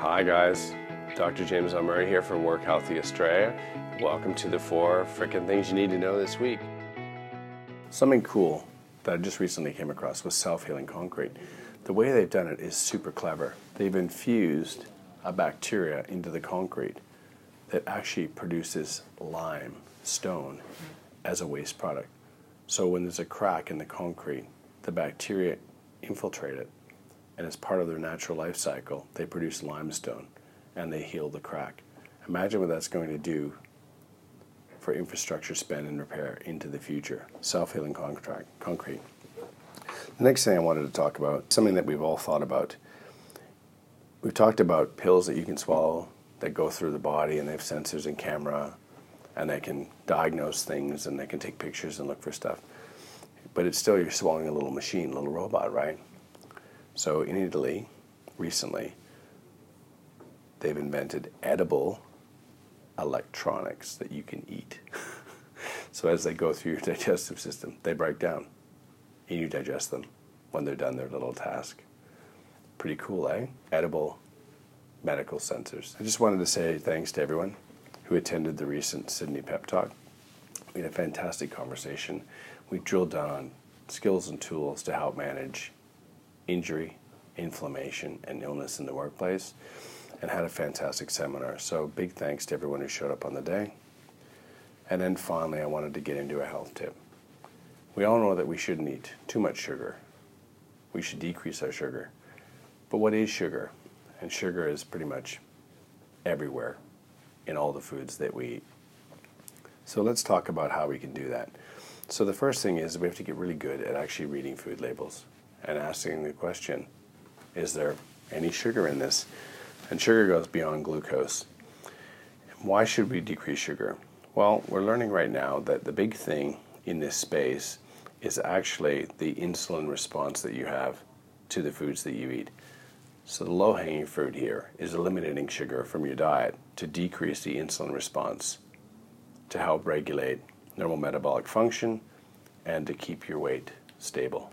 Hi guys, Dr. James Murray here for Work Healthy Australia. Welcome to the four frickin' things you need to know this week. Something cool that I just recently came across was self-healing concrete. The way they've done it is super clever. They've infused a bacteria into the concrete that actually produces lime stone as a waste product. So when there's a crack in the concrete, the bacteria infiltrate it, and as part of their natural life cycle, they produce limestone and they heal the crack. Imagine what that's going to do for infrastructure spend and repair into the future. Self healing concrete. The next thing I wanted to talk about, something that we've all thought about. We've talked about pills that you can swallow that go through the body and they have sensors and camera and they can diagnose things and they can take pictures and look for stuff. But it's still you're swallowing a little machine, a little robot, right? So in Italy, recently, they've invented edible electronics that you can eat. so as they go through your digestive system, they break down and you digest them when they're done their little task. Pretty cool, eh? Edible medical sensors. I just wanted to say thanks to everyone who attended the recent Sydney Pep Talk. We had a fantastic conversation. We drilled down on skills and tools to help manage injury, inflammation, and illness in the workplace, and had a fantastic seminar. So, big thanks to everyone who showed up on the day. And then finally, I wanted to get into a health tip. We all know that we shouldn't eat too much sugar. We should decrease our sugar. But what is sugar? And sugar is pretty much everywhere in all the foods that we eat. So let's talk about how we can do that. So the first thing is we have to get really good at actually reading food labels and asking the question, is there any sugar in this? And sugar goes beyond glucose. Why should we decrease sugar? Well, we're learning right now that the big thing in this space is actually the insulin response that you have to the foods that you eat. So the low hanging fruit here is eliminating sugar from your diet to decrease the insulin response to help regulate normal metabolic function and to keep your weight stable.